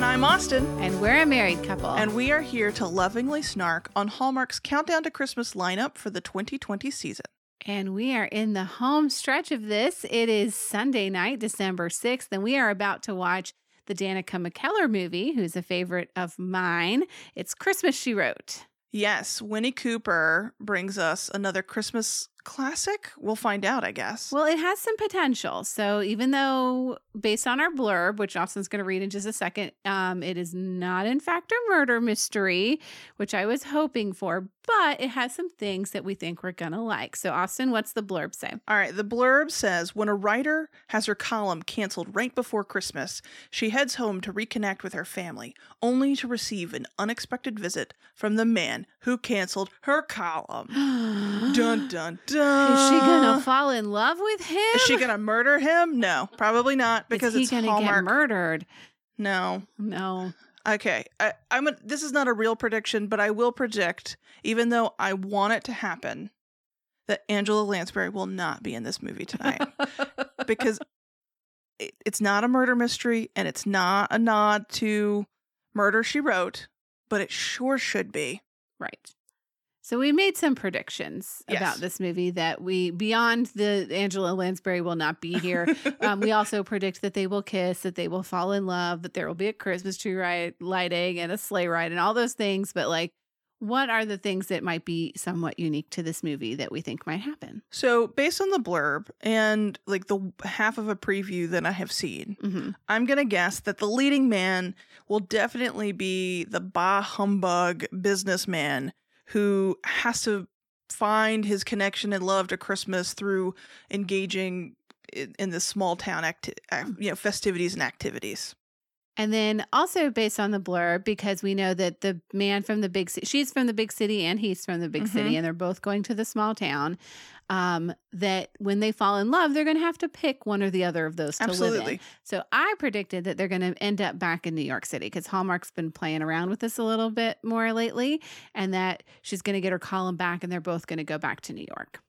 And I'm Austin. And we're a married couple. And we are here to lovingly snark on Hallmark's Countdown to Christmas lineup for the 2020 season. And we are in the home stretch of this. It is Sunday night, December 6th, and we are about to watch the Danica McKellar movie, who's a favorite of mine. It's Christmas She Wrote. Yes, Winnie Cooper brings us another Christmas classic? We'll find out, I guess. Well, it has some potential. So even though based on our blurb, which Austin's going to read in just a second, um, it is not in fact a murder mystery, which I was hoping for, but it has some things that we think we're going to like. So Austin, what's the blurb say? All right, the blurb says when a writer has her column canceled right before Christmas, she heads home to reconnect with her family, only to receive an unexpected visit from the man who canceled her column. dun dun dun. Is she gonna fall in love with him? Is she gonna murder him? No, probably not because Is he it's gonna Hallmark. get murdered? no. No. Okay, I, I'm. A, this is not a real prediction, but I will predict, even though I want it to happen, that Angela Lansbury will not be in this movie tonight because it, it's not a murder mystery and it's not a nod to Murder She Wrote, but it sure should be. Right. So we made some predictions Yes. about this movie that we beyond the Angela Lansbury will not be here. um, we also predict that they will kiss, that they will fall in love, that there will be a Christmas tree ride, lighting and a sleigh ride and all those things. But like, what are the things that might be somewhat unique to this movie that we think might happen? So, based on the blurb and like the half of a preview that I have seen, hmm I'm going to guess that the leading man will definitely be the bah humbug businessman who has to find his connection and love to Christmas through engaging in, in the small town acti- mm. you know festivities and activities. And then also based on the blurb, because we know that the man from the big city, she's from the big city and he's from the big city, and they're both going to the small town. Um, that when they fall in love, they're going to have to pick one or the other of those to live in. So I predicted that they're going to end up back in New York City because Hallmark's been playing around with this a little bit more lately, and that she's going to get her column back, and they're both going to go back to New York.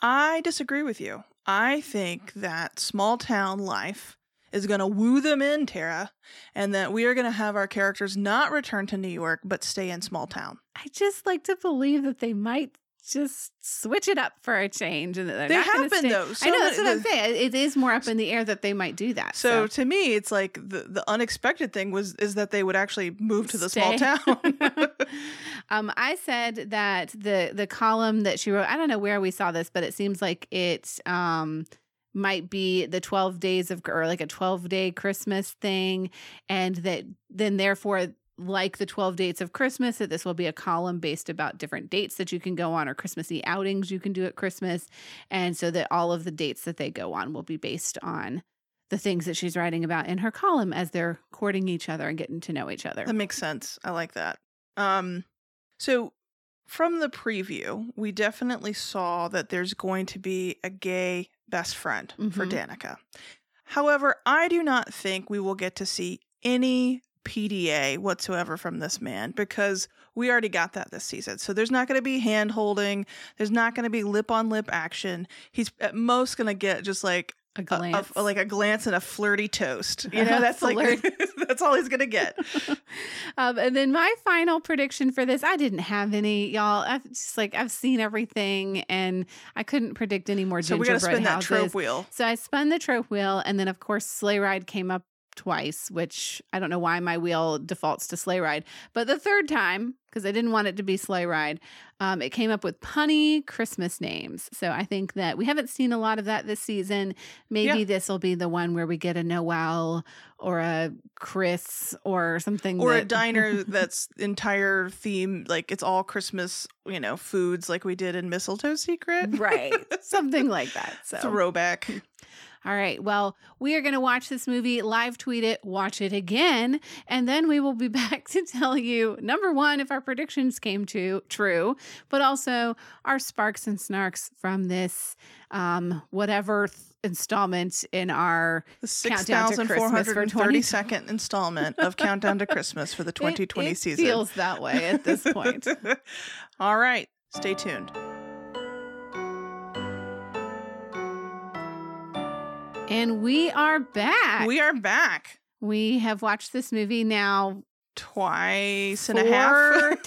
I disagree with you. I think that small town life is going to woo them in, Tara, and that we are going to have our characters not return to New York but stay in small town. I just like to believe that they might just switch it up for a change and that they're They have been, stay- though. I know that's the- what I'm saying. It is more up in the air that they might do that. So So, to me, it's like the the unexpected thing was is that they would actually move to the small town. um, I said that the the column that she wrote. I don't know where we saw this, but it seems like it um might be the 12 days of or like a 12 day Christmas thing, and that then therefore. Like the 12 dates of Christmas, that this will be a column based about different dates that you can go on or Christmassy outings you can do at Christmas. And so that all of the dates that they go on will be based on the things that she's writing about in her column as they're courting each other and getting to know each other. that makes sense. I like that. Um, so from the preview, we definitely saw that there's going to be a gay best friend for Mhm. Danica. However, I do not think we will get to see any PDA whatsoever from this man because we already got that this season. So there's not going to be hand holding. There's not going to be lip on lip action. He's at most going to get just like A a- glance. a, like a glance and a flirty toast. You know, that's like that's all he's gonna get. um, and then my final prediction for this, I didn't have any, y'all. I've just like I've seen everything, and I couldn't predict any more So we gotta spin that trope wheel. So I spun the trope wheel, and then of course Sleigh Ride came up twice, which I don't know why my wheel defaults to Sleigh Ride, but the third time because I didn't want it to be Sleigh Ride, um, it came up with punny Christmas names. So I think that we haven't seen a lot of that this season. Maybe Yeah. this will be the one where we get a Noel or a Chris or something, Or a diner that's entire theme, like it's all Christmas, you know, foods like we did in Mistletoe Secret. right, something like that. So Throwback. All right. Well, we are going to watch this movie, live tweet it, watch it again, and then we will be back to tell you number one, if our predictions came to true, but also our sparks and snarks from this um, whatever th- installment in our The Countdown to Christmas for 20 6,432nd installment of Countdown to Christmas for the 2020 it, it season. Feels that way at this point. all right. Stay tuned. And we are back. We are back. We have watched this movie now Twice and a half. times.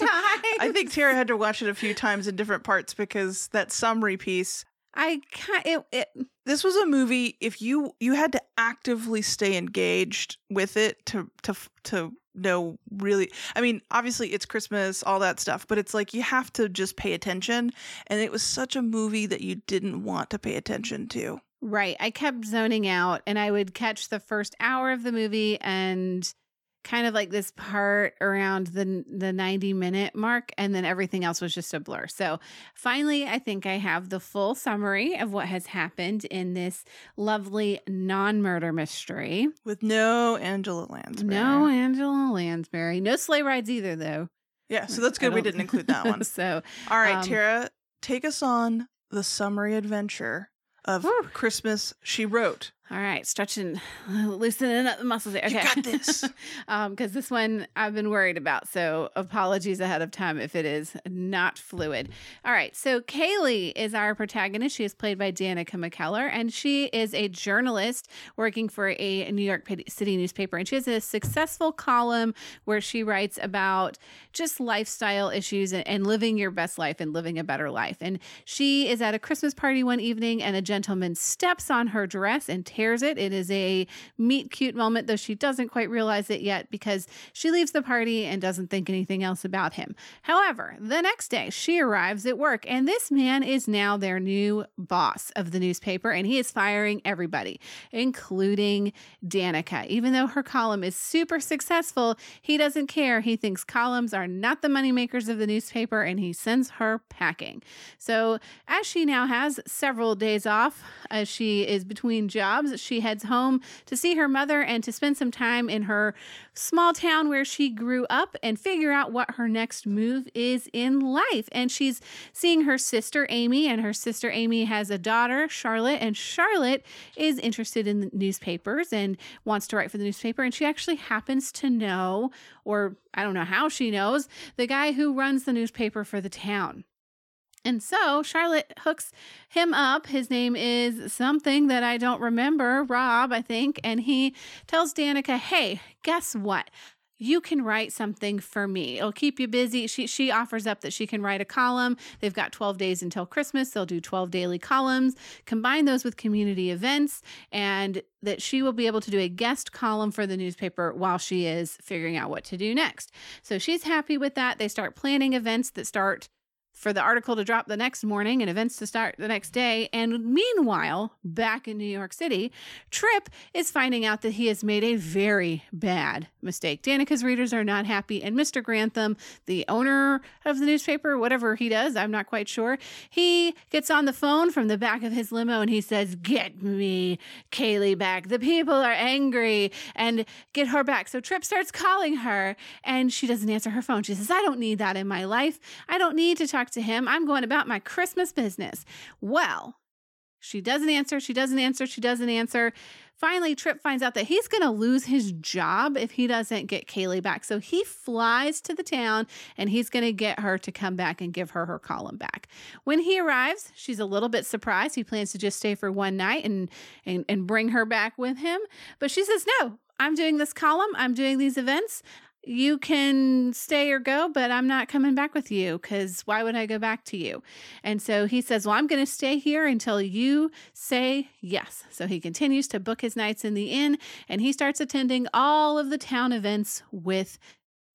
I think Tara had to watch it a few times in different parts because that summary piece. I can't. It, it, This was a movie. If you you had to actively stay engaged with it to to to know really. I mean, obviously it's Christmas, all that stuff, but it's like you have to just pay attention. And it was such a movie that you didn't want to pay attention to. Right. I kept zoning out, and I would catch the first hour of the movie and kind of like this part around the the 90 minute mark and then everything else was just a blur. So finally I think I have the full summary of what has happened in this lovely non-murder mystery. With no Angela Lansbury. No Angela Lansbury. No sleigh rides either though. Yeah, so that's good we didn't include that one. so All right, Um, Tara, take us on the summary adventure of. Christmas She Wrote. All right, stretching, loosening up the muscles there. You Okay. got this. um, because this one I've been worried about. So apologies ahead of time if it is not fluid. All right. So Kaylee is our protagonist. She is played by Danica McKellar, and she is a journalist working for a New York City newspaper. And she has a successful column where she writes about just lifestyle issues and, and living your best life and living a better life. And she is at a Christmas party one evening, and a gentleman steps on her dress and tears it. It is a meet cute moment, though she doesn't quite realize it yet because she leaves the party and doesn't think anything else about him. However, the next day she arrives at work, and this man is now their new boss of the newspaper, and he is firing everybody, including Danica. Even though her column is super successful, he doesn't care. He thinks columns are not the moneymakers of the newspaper, and he sends her packing. So, as she now has several days off, as she is between jobs, she heads home to see her mother and to spend some time in her small town where she grew up and figure out what her next move is in life. And she's seeing her sister Amy, and her sister Amy has a daughter, Charlotte, and Charlotte is interested in the newspapers and wants to write for the newspaper. And she actually happens to know, or I don't know how she knows, the guy who runs the newspaper for the town. And so Charlotte hooks him up. His name is something that I don't remember, Rob, I think. And he tells Danica, hey, guess what? You can write something for me. It'll keep you busy. She she offers up that she can write a column. They've got 12 days until Christmas. They'll do 12 daily columns. Combine those with community events and that she will be able to do a guest column for the newspaper while she is figuring out what to do next. So she's happy with that. They start planning events that start for the article to drop the next morning and events to start the next day. And meanwhile, back in New York City, Trip is finding out that he has made a very bad mistake. Danica's readers are not happy, and Mr. Grantham, the owner of the newspaper, whatever he does, I'm not quite sure, he gets on the phone from the back of his limo and he says, Get me Kaylee back. The people are angry and get her back. So Trip starts calling her and she doesn't answer her phone. She says, I don't need that in my life. I don't need to talk to him. I'm going about my Christmas business. Well, she doesn't answer. She doesn't answer. She doesn't answer. Finally, Trip finds out that he's going to lose his job if he doesn't get Kaylee back. So he flies to the town and he's going to get her to come back and give her her column back. When he arrives, she's a little bit surprised. He plans to just stay for one night and and, and bring her back with him. But she says, No, I'm doing this column. I'm doing these events you can stay or go, but I'm not coming back with you because why would I go back to you? And so he says, Well, I'm going to stay here until you say yes. So he continues to book his nights in the inn and he starts attending all of the town events with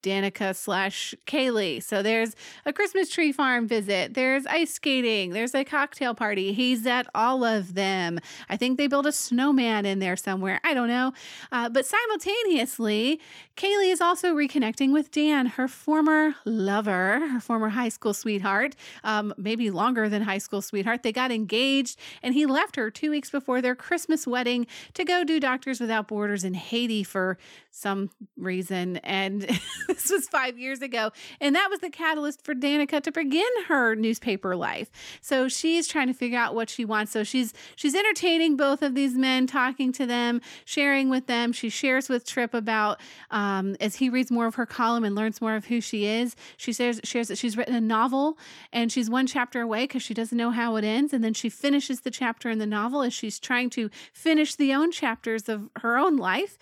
Danica slash Kaylee. So there's a Christmas tree farm visit, there's ice skating, there's a cocktail party. He's at all of them. I think they built a snowman in there somewhere. I don't know. Uh, but simultaneously, Kaylee is also reconnecting with Dan, her former lover, her former high school sweetheart, um, maybe longer than high school sweetheart. They got engaged and he left her two weeks before their Christmas wedding to go do Doctors Without Borders in Haiti for some reason. And this was five years ago. And that was the catalyst for Danica to begin her newspaper life. So she's trying to figure out what she wants. So she's she's entertaining both of these men, talking to them, sharing with them. She shares with Trip about um, as he reads more of her column and learns more of who she is. She shares shares that she's written a novel and she's one chapter away because she doesn't know how it ends. And then she finishes the chapter in the novel as she's trying to finish the own chapters of her own life.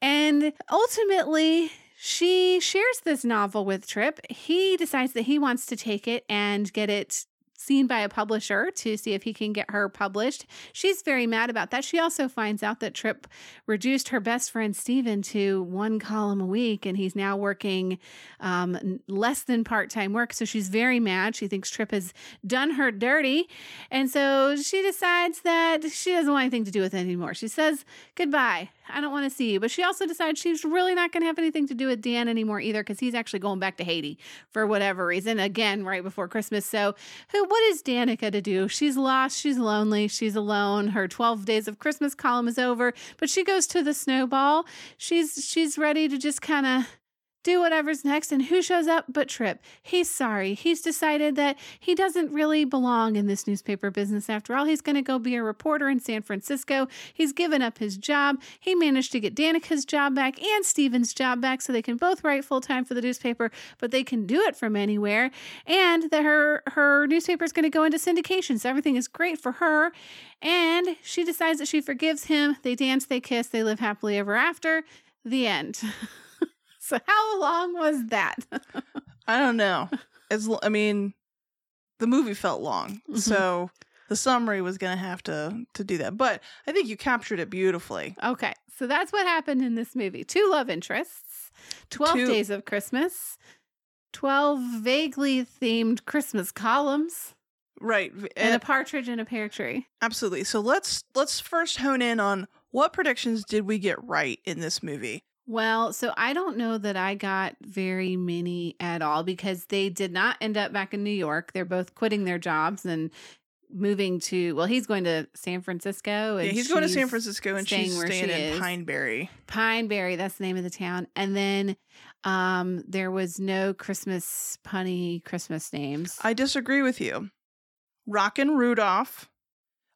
And ultimately, she shares this novel with Trip. He decides that he wants to take it and get it seen by a publisher to see if he can get her published. She's very mad about that. She also finds out that Trip reduced her best friend Steven to one column a week and he's now working um, less than part time work. So she's very mad. She thinks Trip has done her dirty. And so she decides that she doesn't want anything to do with it anymore. She says goodbye. I don't want to see you. But she also decides she's really not going to have anything to do with Dan anymore either because he's actually going back to Haiti for whatever reason, again, right before Christmas. So, who, what is Danica to do? She's lost. She's lonely. She's alone. Her 12 days of Christmas column is over, but she goes to the snowball. She's, she's ready to just kind of do whatever's next. And who shows up but Trip? He's sorry. He's decided that he doesn't really belong in this newspaper business after all. He's going to go be a reporter in San Francisco. He's given up his job. He managed to get Danica's job back and Steven's job back so they can both write full time for the newspaper, but they can do it from anywhere. And that her her newspaper is going to go into syndication. So everything is great for her. And she decides that she forgives him. They dance, they kiss, they live happily ever after. The end. So how long was that? I don't know. As I mean, the movie felt long, mm-hmm. so the summary was going to have to to do that. But I think you captured it beautifully. Okay, so that's what happened in this movie: two love interests, twelve two. days of Christmas, twelve vaguely themed Christmas columns. Right, and, and a partridge in a pear tree. Absolutely. So let's let's first hone in on what predictions did we get right in this movie. Well, so I don't know that I got very many at all because they did not end up back in New York. They're both quitting their jobs and moving to well he's going to san francisco yeah he's going to san francisco and she's staying she in is. pineberry pineberry that's the name of the town and then um there was no christmas punny christmas names i disagree with you rockin' rudolph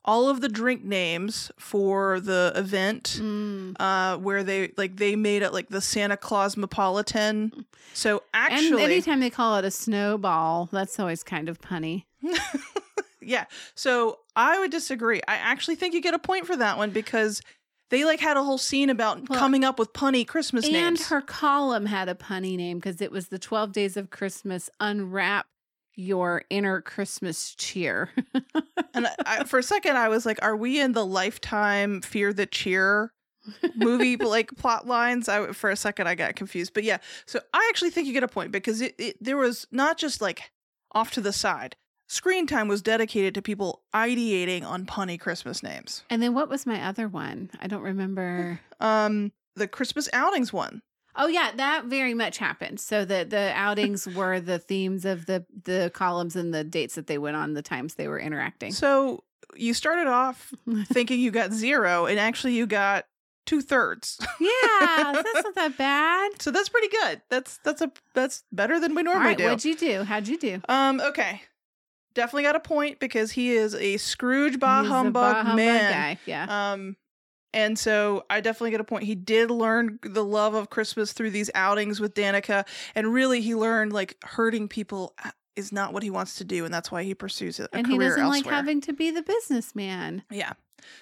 all of the drink names for the event mm. uh where they like they made it like the Santa Claus Metropolitan. So actually and anytime they call it a snowball, that's always kind of punny. yeah. So I would disagree. I actually think you get a point for that one because they like had a whole scene about well, coming up with punny Christmas and names. And her column had a punny name because it was the 12 days of Christmas unwrap your inner Christmas cheer. and I, for a second, I was like, "Are we in the Lifetime Fear the Cheer movie like plot lines?" I for a second I got confused, but yeah. So I actually think you get a point because it, it there was not just like off to the side. Screen time was dedicated to people ideating on punny Christmas names. And then what was my other one? I don't remember. Um, the Christmas outings one. Oh yeah, that very much happened. So the the outings were the themes of the the columns and the dates that they went on, the times they were interacting. So you started off thinking you got zero, and actually you got two thirds. yeah, that's not that bad. So that's pretty good. That's that's a that's better than we normally do. What'd you do? How'd you do? Um. Okay. Definitely got a point because he is a Scrooge bah humbug, bah man. Guy. Yeah. Um and so I definitely get a point. He did learn the love of Christmas through these outings with Danica. And really, he learned like hurting people is not what he wants to do. And that's why he pursues it. and he doesn't elsewhere. like having to be the businessman. Yeah.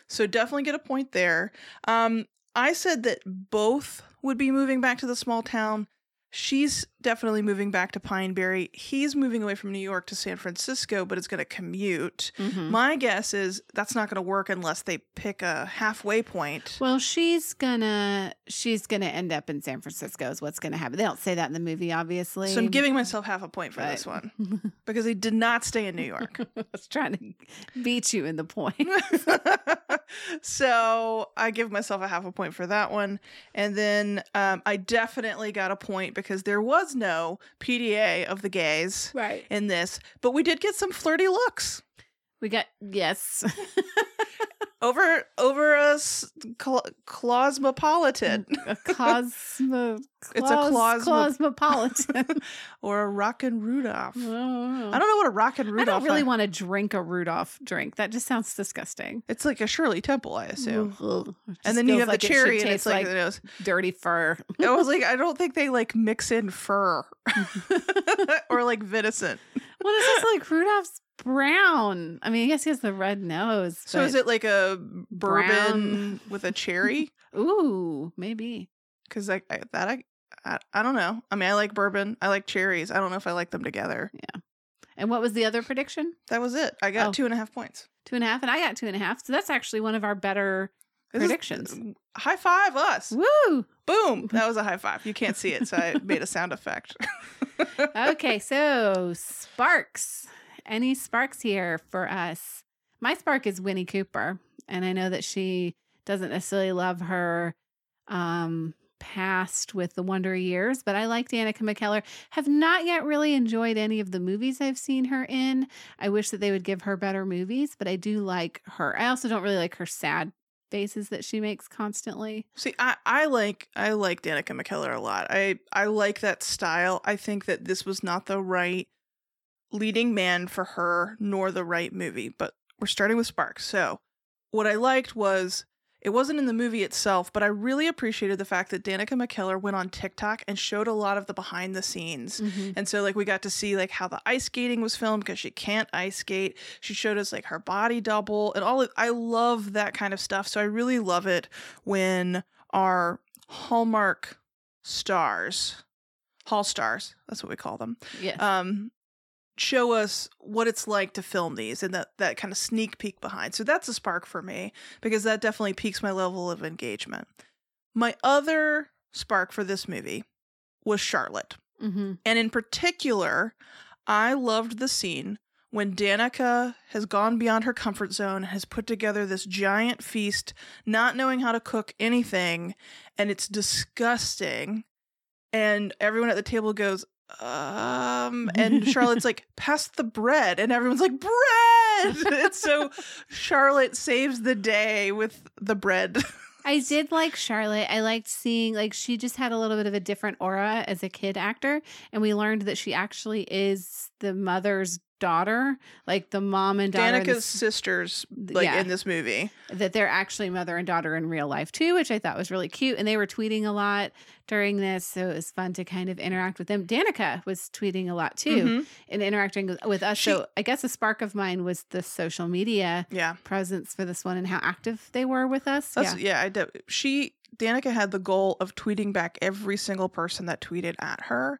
So definitely get a point there. Um, I said that both would be moving back to the small town. She's definitely moving back to Pineberry. He's moving away from New York to San Francisco, but it's going to commute. Mm-hmm. My guess is that's not going to work unless they pick a halfway point. Well, she's gonna she's gonna end up in San Francisco. Is what's going to happen. They don't say that in the movie, obviously. So I'm giving myself half a point for but... this one because he did not stay in New York. I was trying to beat you in the point. so I give myself a half a point for that one, and then um, I definitely got a point because there was no PDA of the gays right. in this, but we did get some flirty looks. We got yes. over over a cl- cosmopolitan a cosmo, It's a cosmo- cosmopolitan. or a rockin' Rudolph. I I don't know what a rockin' I Rudolph. don't really is. want to drink a Rudolph drink. That just sounds disgusting. It's like a Shirley Temple, I assume. And then you have like the it cherry, and it's like, like it was, dirty fur. I was like, I don't think they like mix in fur or like venison. Well, this is like Rudolph's brown. I mean, I guess he has the red nose. So is it like a bourbon brown. with a cherry? Ooh, maybe. Because like I, that, I, I I don't know. I mean, I like bourbon. I like cherries. I don't know if I like them together. Yeah. And what was the other prediction? That was it. I got Oh. two and a half points. Two and a half, and I got two and a half. So that's actually one of our better. This is- Predictions. Mm, high five us. Woo! Boom. That was a high five. You can't see it, so I made a sound effect. Okay, so sparks. Any sparks here for us? My spark is Winnie Cooper, and I know that she doesn't necessarily love her um past with the Wonder Years, but I like Danica McKellar. Have not yet really enjoyed any of the movies I've seen her in. I wish that they would give her better movies, but I do like her. I also don't really like her sad faces that she makes constantly. See, I, I like I like Danica McKellar a lot. I I like that style. I think that this was not the right leading man for her, nor the right movie. But we're starting with Sparks. So what I liked was it wasn't in the movie itself, but I really appreciated the fact that Danica McKellar went on TikTok and showed a lot of the behind the scenes. And so like we got to see like how the ice skating was filmed because she can't ice skate. She showed us like her body double and all of I love that kind of stuff. So I really love it when our Hallmark stars, Hall stars, that's what we call them, Yeah. um, show us what it's like to film these and that, that kind of sneak peek behind. So that's a spark for me because that definitely piques my level of engagement. My other spark for this movie was Charlotte. mm-hmm. And in particular, I loved the scene when Danica has gone beyond her comfort zone and has put together this giant feast, not knowing how to cook anything, and it's disgusting. And everyone at the table goes, um, and Charlotte's like, pass the bread. And everyone's like, bread. and so Charlotte saves the day with the bread. I did like Charlotte. I liked seeing like she just had a little bit of a different aura as a kid actor, and we learned that she actually is the mother's daughter, like the mom and daughter. Danica's sisters, like Yeah. in this movie. that they're actually mother and daughter in real life too, which I thought was really cute. And they were tweeting a lot during this, so it was fun to kind of interact with them. Danica was tweeting a lot too Mhm. and interacting with, us. She- so I guess a spark of mine was the social media Yeah. presence for this one and how active they were with us. That's, yeah. yeah, I did. She Danica had the goal of tweeting back every single person that tweeted at her,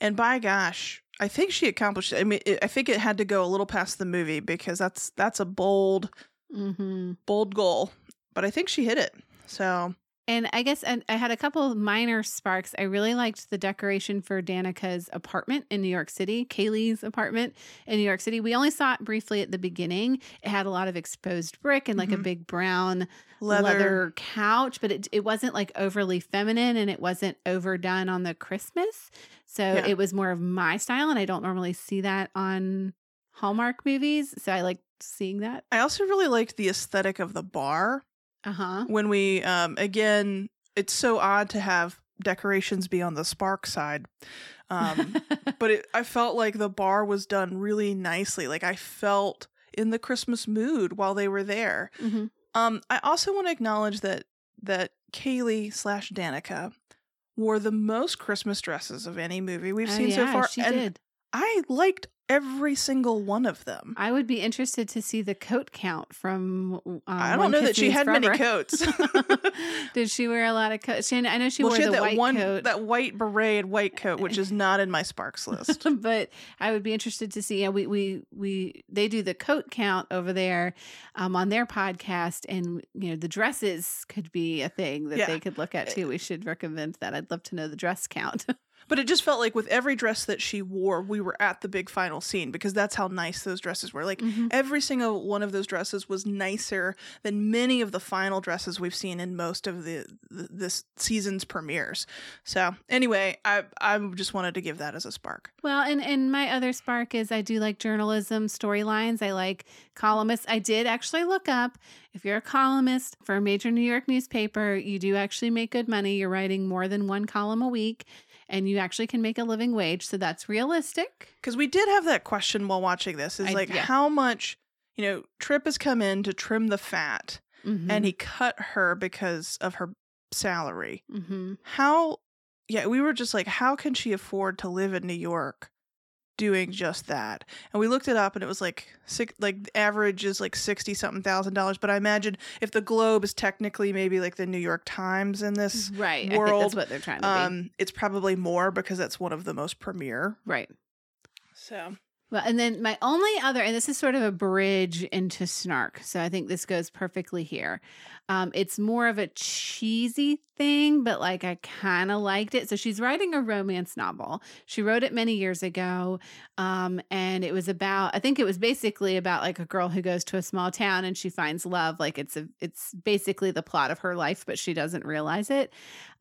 and by gosh, I think she accomplished it. I mean, it, I think it had to go a little past the movie because that's that's a bold, Mm-hmm. bold goal, but I think she hit it. So And I guess I had a couple of minor sparks. I really liked the decoration for Danica's apartment in New York City, Kaylee's apartment in New York City. We only saw it briefly at the beginning. It had a lot of exposed brick and like a Mhm. big brown leather, leather, couch, but it, it wasn't like overly feminine and it wasn't overdone on the Christmas. So Yeah. it was more of my style. And I don't normally see that on Hallmark movies. So I like seeing that. I also really liked the aesthetic of the bar Uh huh. when we um again. It's so odd to have decorations be on the spark side. Um, but it, I felt like the bar was done really nicely. Like I felt in the Christmas mood while they were there. hmm Um, I also want to acknowledge that that Kaylee slash Danica wore the most Christmas dresses of any movie we've Oh, seen so far, She and did. I liked every single one of them. I would be interested to see the coat count from. Um, I don't know that she had many coats. Did she wear a lot of coats? She, I know she well, wore she the that white one coat, that white beret and white coat, which is not in my Sparks list. but I would be interested to see. Yeah, we we we they do the coat count over there um, on their podcast, and you know the dresses could be a thing that Yeah. they could look at too. We should recommend that. I'd love to know the dress count. But it just felt like with every dress that she wore, we were at the big final scene because that's how nice those dresses were. Like Mhm. every single one of those dresses was nicer than many of the final dresses we've seen in most of the, th this season's premieres. So anyway, I I just wanted to give that as a spark. Well, and and my other spark is I do like journalism storylines. I like columnists. I did actually look up if you're a columnist for a major New York newspaper, you do actually make good money. You're writing more than one column a week and you actually can make a living wage, so that's realistic. Because we did have that question while watching this is I- like yeah. how much, you know, Trip has come in to trim the fat Mhm. and he cut her because of her salary. Mhm. How, yeah, we were just like, how can she afford to live in New York doing just that? And we looked it up and it was like, six, like average is like 60 something thousand dollars. But I imagine if the Globe is technically maybe like the New York Times in this, right. World, that's what they're trying to be. um, it's probably more because that's one of the most premier. Right. So, Well, and then my only other, and this is sort of a bridge into snark. So I think this goes perfectly here. Um, it's more of a cheesy thing, but like I kind of liked it. So she's writing a romance novel. She wrote it many years ago. Um, and it was about, I think it was basically about like a girl who goes to a small town and she finds love. Like it's a, it's basically the plot of her life, but she doesn't realize it.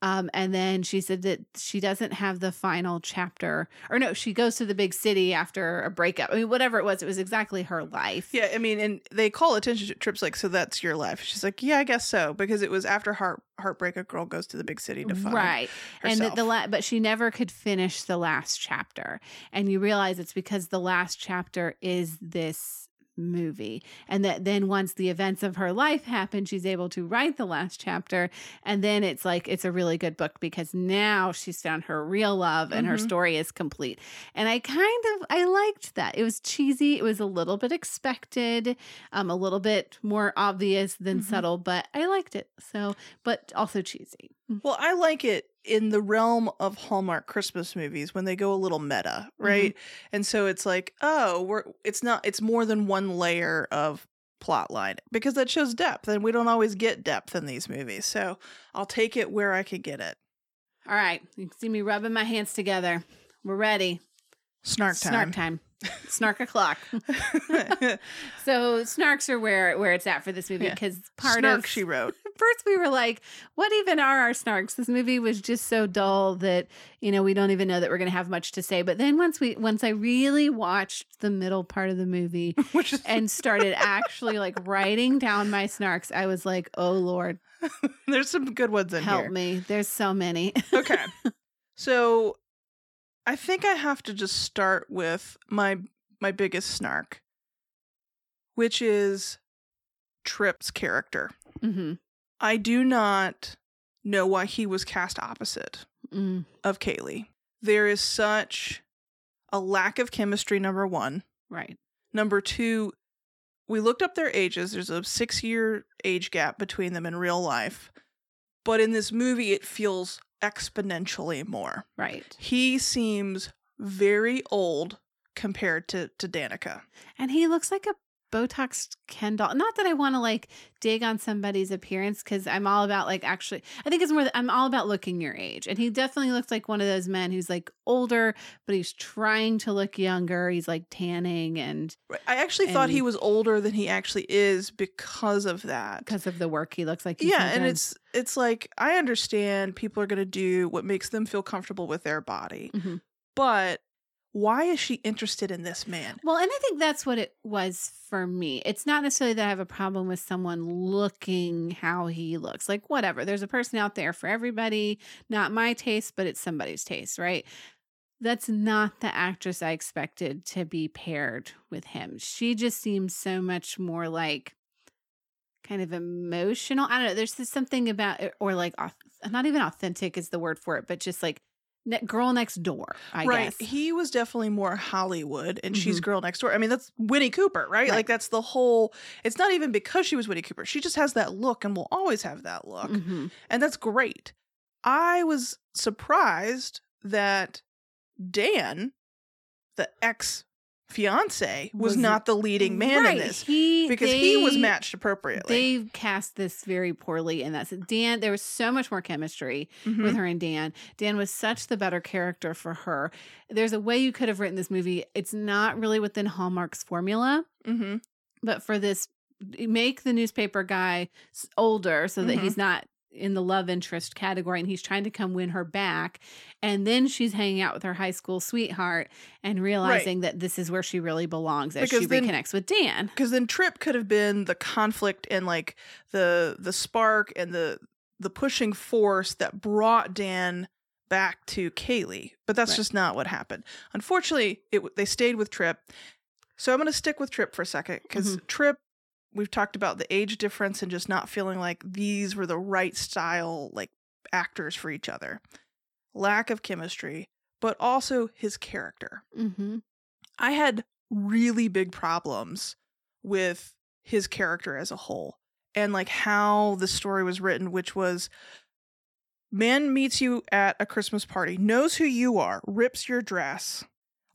Um, and then she said that she doesn't have the final chapter, or no, she goes to the big city after a breakup. I mean, whatever it was, it was exactly her life. Yeah, I mean, and they call attention trips like, so that's your life. She's like, yeah, I guess so, because it was after heart heartbreak, a girl goes to the big city to find right. And the, the la- but she never could finish the last chapter, and you realize it's because the last chapter is this movie. And that then once the events of her life happen she's able to write the last chapter. And then it's like it's a really good book because now she's found her real love and her Mhm. story is complete. And i kind of i liked that. It was cheesy. It was a little bit expected um a little bit more obvious than Mhm. subtle but i liked it. So but also cheesy. Well, I like it in the realm of Hallmark Christmas movies when they go a little meta, mm-hmm. right? And so it's like, oh, we're it's not it's more than one layer of plot line because that shows depth and we don't always get depth in these movies. So I'll take it where I can get it. All right. You can see me rubbing my hands together. We're ready. Snark time. Snark time. Snark o'clock. so snarks are where where it's at for this movie Yeah. because part Snark of she wrote. first we were like, what even are our snarks? This movie was just so dull that you know we don't even know that we're going to have much to say. But then once we once I really watched the middle part of the movie Which is and started actually like writing down my snarks, I was like, oh lord, there's some good ones in help here. Help me. There's so many. okay. So I think I have to just start with my my biggest snark, which is Trip's character. hmm I do not know why he was cast opposite mm of Kaylee. There is such a lack of chemistry, number one. Right. Number two, we looked up their ages. There's a six year age gap between them in real life. But in this movie, it feels exponentially more. Right. He seems very old compared to, to Danica. And he looks like a Botox Ken doll. Not that I want to like dig on somebody's appearance because I'm all about like actually, I think it's more that I'm all about looking your age. And he definitely looks like one of those men who's like older, but he's trying to look younger. He's like tanning and I actually thought he was older than he actually is because of that. because of the work he looks like. he's yeah and it's it's like i understand people are going to do what makes them feel comfortable with their body Mhm. but why is she interested in this man Well, and I think that's what it was for me. It's not necessarily that I have a problem with someone looking how he looks. Like, whatever. There's a person out there for everybody. Not my taste, but it's somebody's taste, right? That's not the actress I expected to be paired with him. She just seems so much more like kind of emotional. I don't know. There's something about or like, not even authentic is the word for it, but just like ne- girl next door, I right guess. he was definitely more hollywood and she's girl next door i mean that's winnie cooper right? Right. like that's the whole it's not even because she was winnie cooper she just has that look and will always have that look Mhm. and that's great i was surprised that dan the ex fiance was, Was- not the leading man right. in this He because he was matched appropriately. They cast this very poorly, and that's Dan. There was so much more chemistry Mhm. with her and Dan. Dan was such the better character for her. There's a way you could have written this movie. It's not really within Hallmark's formula, Mhm. but for this, make the newspaper guy older so that Mhm. he's not in the love interest category and he's trying to come win her back and then she's hanging out with her high school sweetheart and realizing that this is where she really belongs as Because she then- reconnects with Dan. because then Trip could have been the conflict and like the the spark and the the pushing force that brought Dan back to Kaylee, but that's Right. just not what happened. Unfortunately, it they stayed with Trip. So I'm going to stick with Trip for a second because mm-hmm. Trip, we've talked about the age difference and just not feeling like these were the right style like actors for each other. Lack of chemistry, but also his character. Mm-hmm. I had really big problems with his character as a whole and like how the story was written, which was man meets you at a Christmas party, knows who you are, rips your dress,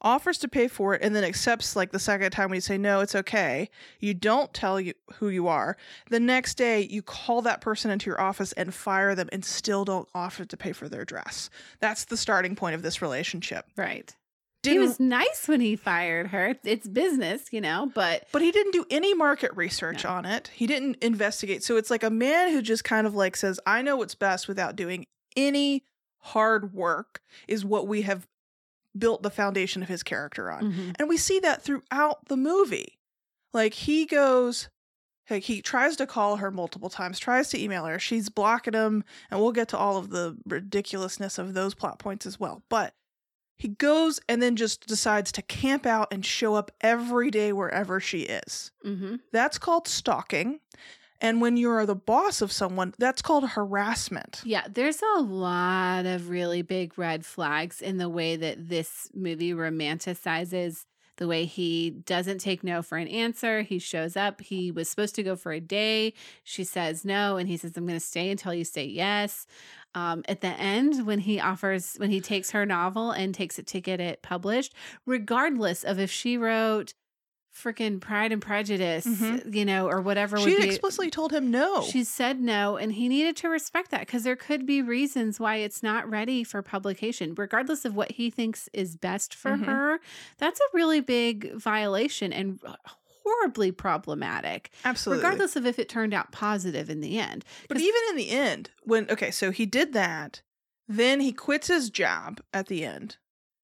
offers to pay for it, and then accepts like the second time when you say no, it's okay. You don't tell you who you are. The next day, you call that person into your office and fire them, and still don't offer to pay for their dress. That's the starting point of this relationship. Right. Didn't he was nice when he fired her. It's business, you know, but But he didn't do any market research No. on it. He didn't investigate. So it's like a man who just kind of like says, I know what's best without doing any hard work, is what we have built the foundation of his character on. Mhm. And we see that throughout the movie. Like he goes, like he tries to call her multiple times, tries to email her. She's blocking him, and we'll get to all of the ridiculousness of those plot points as well. But he goes and then just decides to camp out and show up every day wherever she is. Mhm. That's called stalking. And when you're the boss of someone, that's called harassment. yeah, there's a lot of really big red flags in the way that this movie romanticizes the way he doesn't take no for an answer. He shows up. He was supposed to go for a day. She says no, and he says, I'm going to stay until you say yes. Um, at the end, when he offers, when he takes her novel and takes it to get it published, regardless of if she wrote freaking Pride and Prejudice, Mhm. you know, or whatever She would be. explicitly told him no. She said no, and he needed to respect that because there could be reasons why it's not ready for publication, regardless of what he thinks is best for Mhm. her. That's a really big violation and horribly problematic, Absolutely. regardless of if it turned out positive in the end. But even in the end, when okay, so he did that, then he quits his job at the end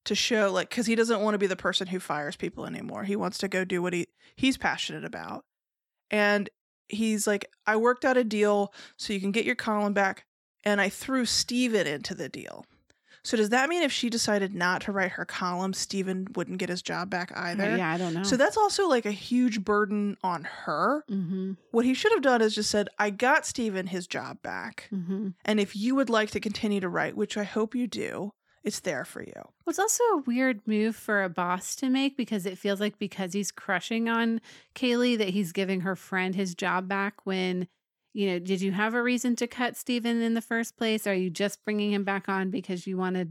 to show like cuz he doesn't want to be the person who fires people anymore. He wants to go do what he he's passionate about. And he's like, "I worked out a deal so you can get your column back and I threw Steven into the deal." So does that mean if she decided not to write her column, Steven wouldn't get his job back either? Yeah, I don't know. So that's also like a huge burden on her. hmm What he should have done is just said, I got Steven his job back. hmm And if you would like to continue to write, which I hope you do, it's there for you. Well, it's also a weird move for a boss to make because it feels like because he's crushing on Kaylee that he's giving her friend his job back when, you know, did you have a reason to cut Steven in the first place? Are you just bringing him back on because you want to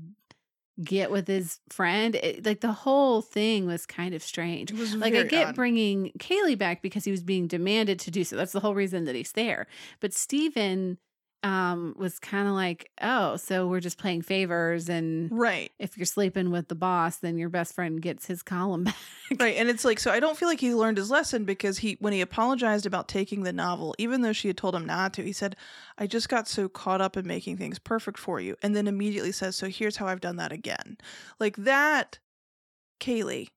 get with his friend? It, like the whole thing was kind of strange. Like I get odd. bringing Kaylee back because he was being demanded to do so. That's the whole reason that he's there. But Steven um was kind of like, "Oh, so we're just playing favors and right, if you're sleeping with the boss, then your best friend gets his column back. right. And it's like, so I don't feel like he learned his lesson because he, when he apologized about taking the novel, even though she had told him not to, he said, I just got so caught up in making things perfect for you. And then immediately says, So here's how I've done that again. Like that, Kaylee,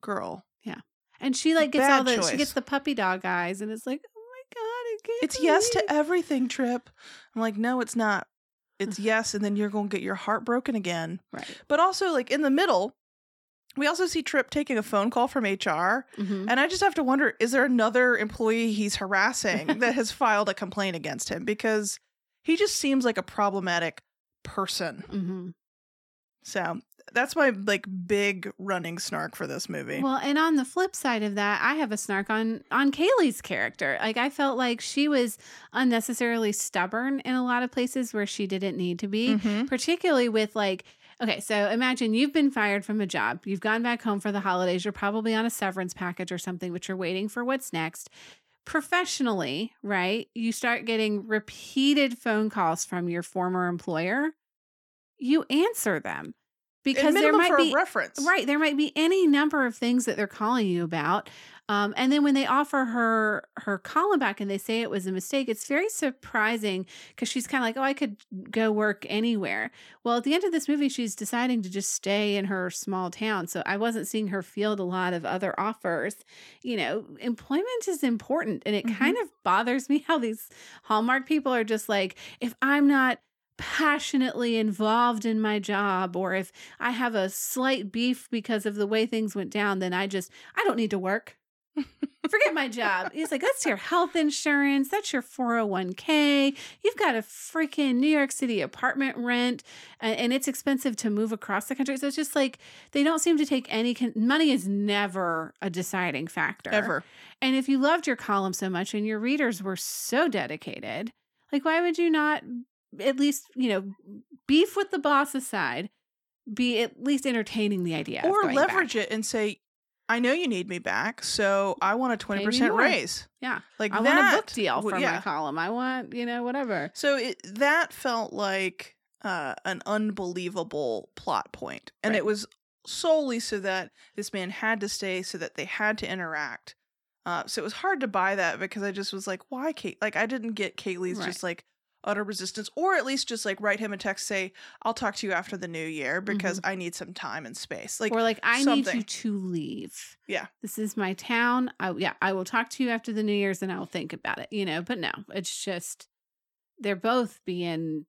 girl, Yeah, And she like gets all Bad the she gets the puppy dog eyes, and it's like, oh my god, I can't. It's yes to everything, Trip. I'm like, no, it's not. It's yes, and then you're going to get your heart broken again. right. But also, like in the middle, we also see Trip taking a phone call from HR. Mhm. And I just have to wonder is there another employee he's harassing that has filed a complaint against him? Because he just seems like a problematic person. Mhm. So that's my like big running snark for this movie. Well, and on the flip side of that, I have a snark on on Kaylee's character. Like I felt like she was unnecessarily stubborn in a lot of places where she didn't need to be. Mhm. particularly with like Okay, so imagine you've been fired from a job. You've gone back home for the holidays. You're probably on a severance package or something, but you're waiting for what's next. Professionally, right? You start getting repeated phone calls from your former employer. You answer them because there might for be a reference. Right. There might be any number of things that they're calling you about. Um, and then when they offer her her column back and they say it was a mistake, it's very surprising because she's kind of like, oh, I could go work anywhere. Well, at the end of this movie, she's deciding to just stay in her small town. So I wasn't seeing her field a lot of other offers. You know, employment is important. And it Mhm. kind of bothers me how these Hallmark people are just like, if I'm not passionately involved in my job or if I have a slight beef because of the way things went down, then I just, I don't need to work. Forget my job. He's like, that's your health insurance. That's your 401k. You've got a freaking New York City apartment rent, and, and it's expensive to move across the country. So it's just like they don't seem to take any con- money is never a deciding factor Ever. And if you loved your column so much and your readers were so dedicated, like why would you not at least, you know, beef with the boss aside, be at least entertaining the idea or leverage back. it and say, I know you need me back, so I want a twenty percent raise. Yeah. Like I that want a book deal for yeah. my column. I want, you know, whatever. So it, that felt like uh, an unbelievable plot point, and Right. it was solely so that this man had to stay, so that they had to interact. Uh, so it was hard to buy that because I just was like, why Kate? Like I didn't get Kaylee's Right. just like utter resistance, or at least just like write him a text, say, "I'll talk to you after the new year because I need some time and space." Like or like, I need you to leave. Yeah. This is my town. I, yeah, I will talk to you after the New Year's and I will think about it, you know, but no, it's just, they're both being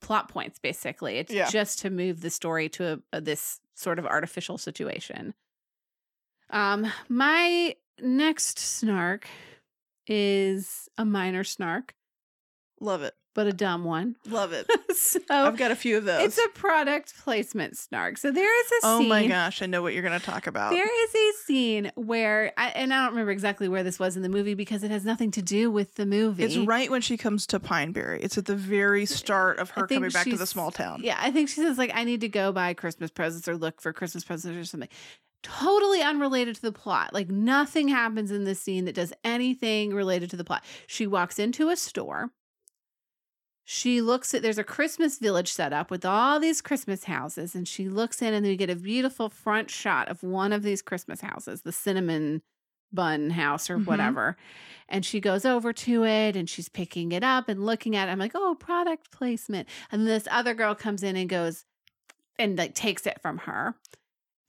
plot points, basically. It's Yeah. just to move the story to a, a, this sort of artificial situation. Um, my next snark is a minor snark, love it, but a dumb one. love it. so I've got a few of those. It's a product placement snark. So there is a oh scene. my gosh, I know what you're going to talk about. There is a scene where, I, and I don't remember exactly where this was in the movie because it has nothing to do with the movie. It's right when she comes to Pineberry. It's at the very start of her coming back to the small town. Yeah, I think she says like, "I need to go buy Christmas presents or look for Christmas presents or something." Totally unrelated to the plot. Like nothing happens in this scene that does anything related to the plot. She walks into a store. She looks at there's a Christmas village set up with all these Christmas houses, and she looks in and we get a beautiful front shot of one of these Christmas houses, the cinnamon bun house or Mhm. whatever. And she goes over to it and she's picking it up and looking at it. I'm like, oh, product placement. And this other girl comes in and goes and like takes it from her.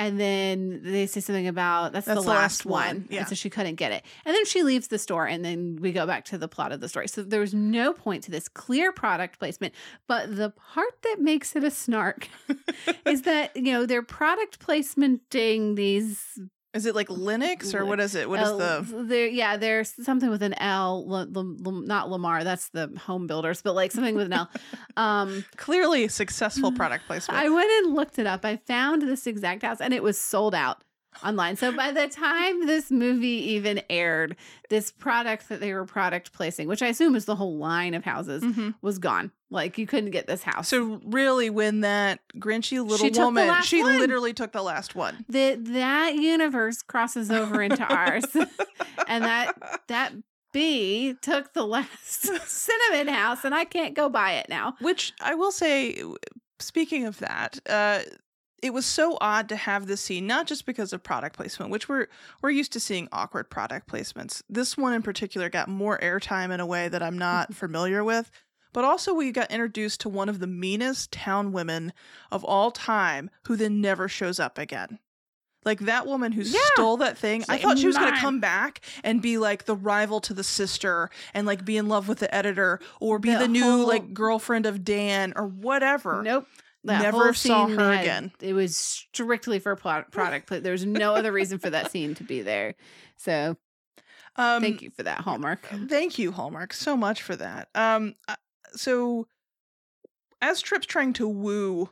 And then they say something about that's, the, last, one. yeah. And so she couldn't get it. And then she leaves the store and then we go back to the plot of the story. So there's no point to this clear product placement. But the part that makes it a snark is that, you know, they're product placementing these Is it like Linux or what is it? What is L- the there? Yeah, there's something with an L. L- L- L- not Lennar. That's the home builders, but like something with an L. Um, clearly successful product placement? I went and looked it up. I found this exact house, and it was sold out online. So by the time this movie even aired, this product that they were product placing, which I assume is the whole line of houses, Mhm. was gone. Like you couldn't get this house. So really, when that Grinchy little She woman, she one. literally took the last one. that that universe crosses over into ours, and that that B took the last cinnamon house, and I can't go buy it now. Which I will say, speaking of that, uh, it was so odd to have this scene, not just because of product placement, which we're we're used to seeing awkward product placements. This one in particular got more airtime in a way that I'm not familiar with. But also, we got introduced to one of the meanest town women of all time, who then never shows up again. Like that woman who Yeah. stole that thing. She's I like, thought she was going to come back and be like the rival to the sister and like be in love with the editor or be The the, new whole- like girlfriend of Dan or whatever. Nope. That Never saw her had- again. It was strictly for plot, product. There was no other reason for that scene to be there. So Um, thank you for that, Hallmark. Thank you, Hallmark, so much for that. Um, uh, so as Trip's trying to woo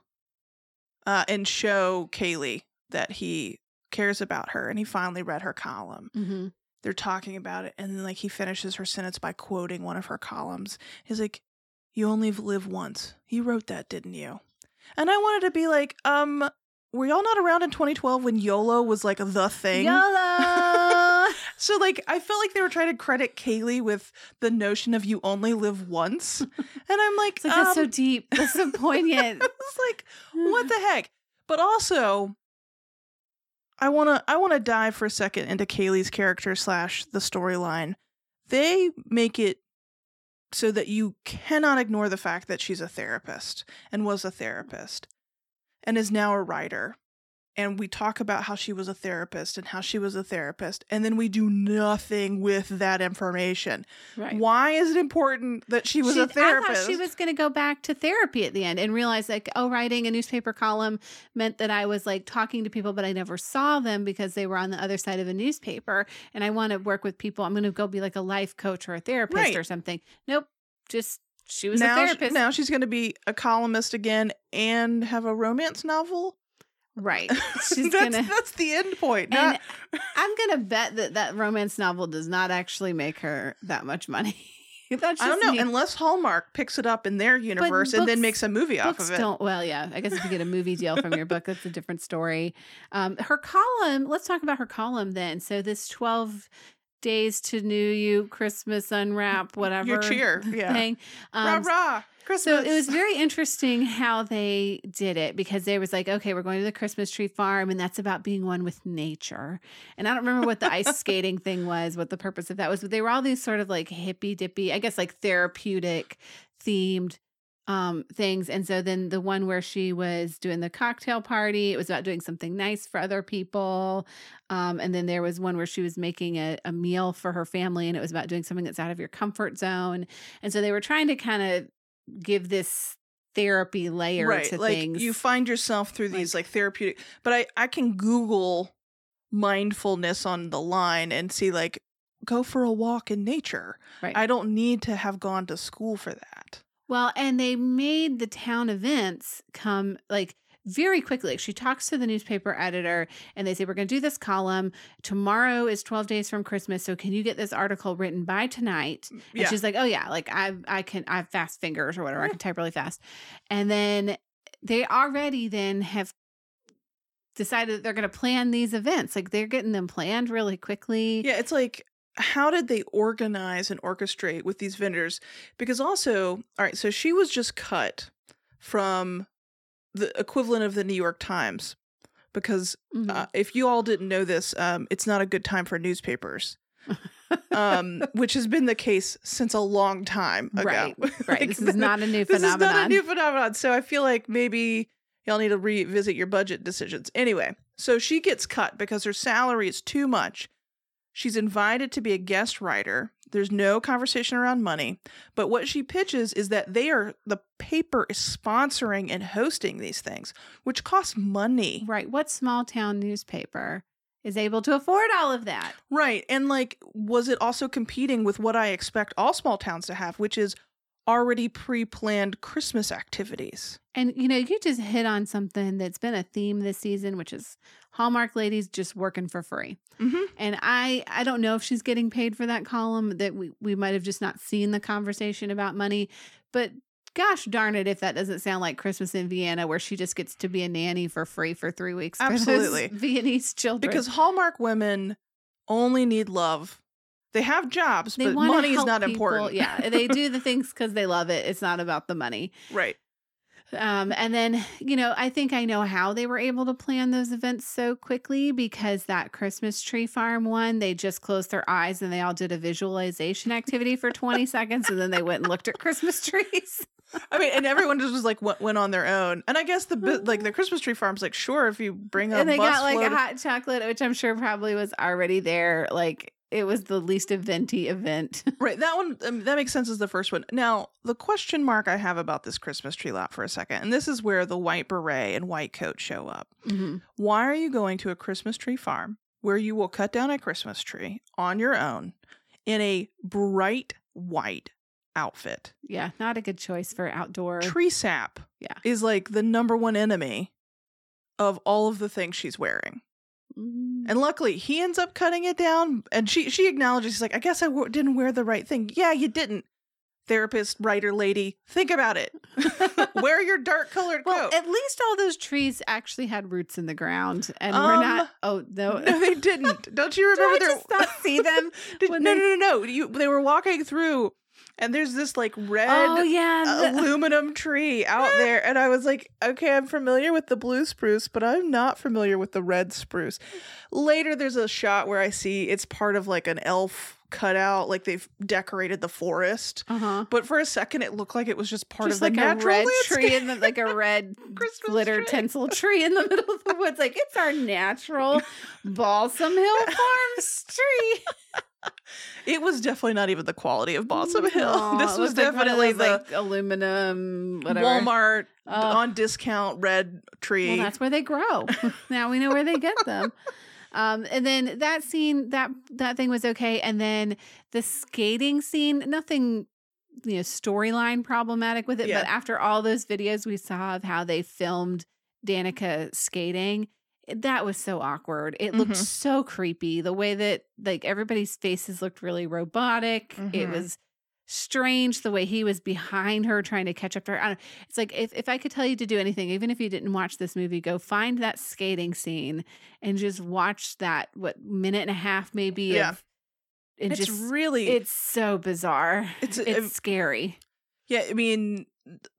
uh, and show Kaylee that he cares about her, and he finally read her column. hmm They're talking about it, and then like he finishes her sentence by quoting one of her columns. He's like, "You only live once. You wrote that, didn't you?" And I wanted to be like, um, were y'all not around in 2012 when YOLO was like the thing? YOLO. So like I felt like they were trying to credit Kaylee with the notion of you only live once. And I'm like, It's like, that's so um, deep. That's so poignant. it's like, what the heck? But also I wanna I wanna dive for a second into Kaylee's character slash the storyline. They make it so that you cannot ignore the fact that she's a therapist and was a therapist and is now a writer. And we talk about how she was a therapist and how she was a therapist, and then we do nothing with that information. Right. Why is it important that she was a I therapist? thought she was going to go back to therapy at the end and realize, like, oh, writing a newspaper column meant that I was like talking to people, but I never saw them because they were on the other side of a newspaper. And I want to work with people. I'm going to go be like a life coach or a therapist Right. or something. Nope. Just she was now, a therapist. now she's going to be a columnist again and have a romance novel. Right. She's that's, gonna. that's the end point. Not, I'm gonna bet that that romance novel does not actually make her that much money. That's I don't know, me. unless Hallmark picks it up in their universe and then makes a movie off books of it. don't well yeah i guess if you get a movie deal from your book that's a different story um her column let's talk about her column then so this 12 days to new you christmas unwrap whatever Your cheer, yeah. thing rah um, rah! Christmas. so it was very interesting how they did it because they was like, okay, we're going to the Christmas tree farm, and that's about being one with nature. And I don't remember what the ice skating thing was, what the purpose of that was, but they were all these sort of like hippy dippy, I guess like therapeutic themed um things and so then the one where she was doing the cocktail party it was about doing something nice for other people um and then there was one where she was making a, a meal for her family and it was about doing something that's out of your comfort zone and so they were trying to kind of give this therapy layer right. to like things. you find yourself through these like therapeutic. But I I can Google mindfulness on the line and see like go for a walk in nature. Right. I don't need to have gone to school for that. Well, and they made the town events come like very quickly. She talks to the newspaper editor and they say, We're going to do this column. Tomorrow is 12 days from Christmas. So can you get this article written by tonight? And Yeah. she's like, Oh, yeah, like I I can, I have fast fingers or whatever. I can type really fast. And then they already then have decided that they're going to plan these events. Like they're getting them planned really quickly. Yeah, it's like how did they organize and orchestrate with these vendors? Because also, all right, so she was just cut from the equivalent of the New York Times because Mhm. uh, if you all didn't know this, um, it's not a good time for newspapers. um, which has been the case since a long time ago. Right, right. Like, this is not a new phenomenon. this is not a new phenomenon. So I feel like maybe y'all need to revisit your budget decisions. Anyway, so she gets cut because her salary is too much. She's invited to be a guest writer. There's no conversation around money. But what she pitches is that they are, the paper is sponsoring and hosting these things, which costs money. Right. What small town newspaper is able to afford all of that? Right. And like, was it also competing with what I expect all small towns to have, which is already pre planned Christmas activities? And you know, you just hit on something that's been a theme this season, which is Hallmark ladies just working for free. Mm-hmm. And I I don't know if she's getting paid for that column that we we might have just not seen the conversation about money, but gosh darn it if that doesn't sound like Christmas in Vienna where she just gets to be a nanny for free for 3 weeks Absolutely. Viennese children. Because Hallmark women only need love. They have jobs, they but money is not people. important. Yeah, they do the things because they love it. It's not about the money. Right. Um, and then, you know, I think I know how they were able to plan those events so quickly because that Christmas tree farm one, they just closed their eyes and they all did a visualization activity for 20 seconds and then they went and looked at Christmas trees. I mean, and everyone just was like went, went on their own. And I guess the like the Christmas tree farm's like, sure, if you bring a and they got like a hot chocolate, which I'm sure probably was already there. Like it was the least eventy event. Right, that one um, that makes sense as the first one. Now, the question mark I have about this Christmas tree lot for a second, and this is where the white beret and white coat show up. Mhm. Why are you going to a Christmas tree farm where you will cut down a Christmas tree on your own in a bright white outfit? Yeah, not a good choice for outdoor. Tree sap Yeah. is like the number one enemy of all of the things she's wearing. Mm. And luckily, he ends up cutting it down. And she she acknowledges, she's like, I guess I w- didn't wear the right thing. Yeah, you didn't. therapist, writer lady, think about it. Wear your dark colored Well, coat. at least all those trees actually had roots in the ground, and we're Um, not. Oh no! no, they didn't. Don't you Did I remember their just not see them? Did- no, they- no, no, no. You, they were walking through, and there's this like red oh yeah, aluminum tree out there, and I was like, okay, I'm familiar with the blue spruce, but I'm not familiar with the red spruce. Later, there's a shot where I see it's part of like an elf cutout, like they've decorated the forest. uh-huh. But for a second, it looked like it was just part Just of like the a red landscape. tree in the like a red Christmas glitter tree. tinsel tree in the middle of the woods. Like it's our natural Balsam Hill Farms tree. It was definitely not even the quality of Balsam Hill. This it was looked like definitely those, the like aluminum whatever. Walmart Oh. on discount red tree. Well, that's where they grow. now we know where they get them. Um, and then that scene, that that thing was okay. And then the skating scene, nothing, you know, storyline problematic with it. Yeah. But after all those videos we saw of how they filmed Danica skating, that was so awkward. It looked Mhm. so creepy. The way that like everybody's faces looked really robotic. It Mhm. was strange the way he was behind her trying to catch up to her. I don't, it's like if, if I could tell you to do anything, even if you didn't watch this movie, go find that skating scene and just watch that what minute and a half maybe Yeah. of and it's just really it's so bizarre. It's It's, a- scary. yeah. I mean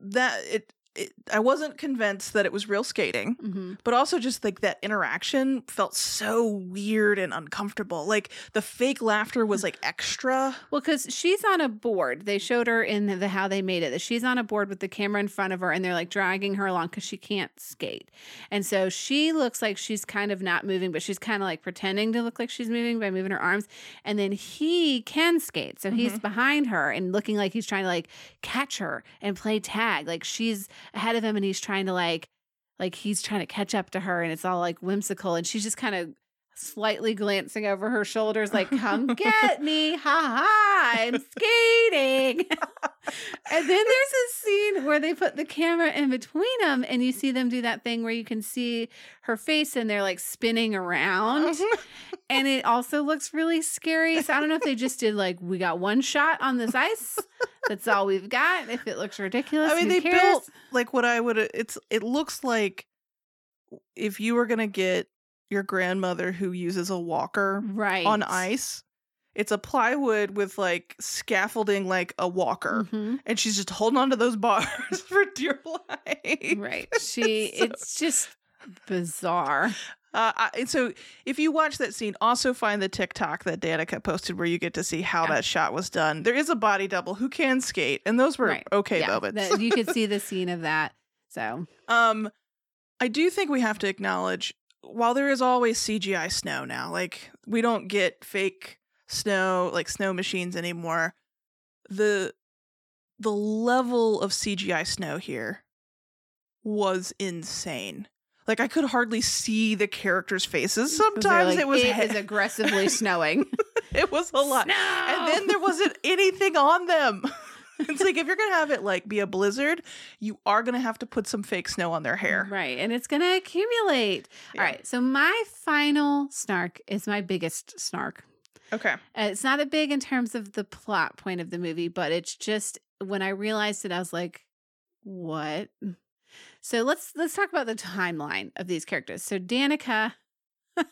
that it, it. I wasn't convinced that it was real skating. hmm but also just like that interaction felt so weird and uncomfortable. Like the fake laughter was like extra. Well, because she's on a board. They showed her in the how they made it that she's on a board with the camera in front of her, and they're like dragging her along because she can't skate. And so she looks like she's kind of not moving, but she's kind of like pretending to look like she's moving by moving her arms. And then he can skate, so he's behind her and looking like he's trying to like catch her and play tag. Like she's ahead of him, and he's trying to like like he's trying to catch up to her, and it's all like whimsical, and she's just kind of slightly glancing over her shoulders, like, come get me. Ha ha, I'm skating. and then there's a scene where they put the camera in between them and you see them do that thing where you can see her face and they're like spinning around. Uh-huh. and it also looks really scary. So I don't know if they just did like, we got one shot on this ice. That's all we've got. If it looks ridiculous, I mean, they cares? built like what I would. It's it looks like if you were gonna get your grandmother who uses a walker right on ice. It's a plywood with like scaffolding, like a walker, Mhm. and she's just holding on to those bars for dear life. Right. She, So- it's just bizarre. Uh, I, and so if you watch that scene, also find the TikTok that Danica posted where you get to see how Yeah. that shot was done. There is a body double who can skate, and those were Right. okay yeah, moments. that- you could see the scene of that. So um, I do think we have to acknowledge while there is always CGI snow now, like we don't get fake snow like snow machines anymore. The the level of CGI snow here was insane. Like I could hardly see the characters' faces. Sometimes like, it was it he- is aggressively snowing. it was a lot. And then there wasn't anything on them. It's like if you're gonna have it like be a blizzard, you are gonna have to put some fake snow on their hair. Right. And it's going to accumulate. Yeah. All right. So my final snark is my biggest snark. Okay. Uh, it's not a big in terms of the plot point of the movie, but it's just when I realized it, I was like, what? So let's let's talk about the timeline of these characters. So Danica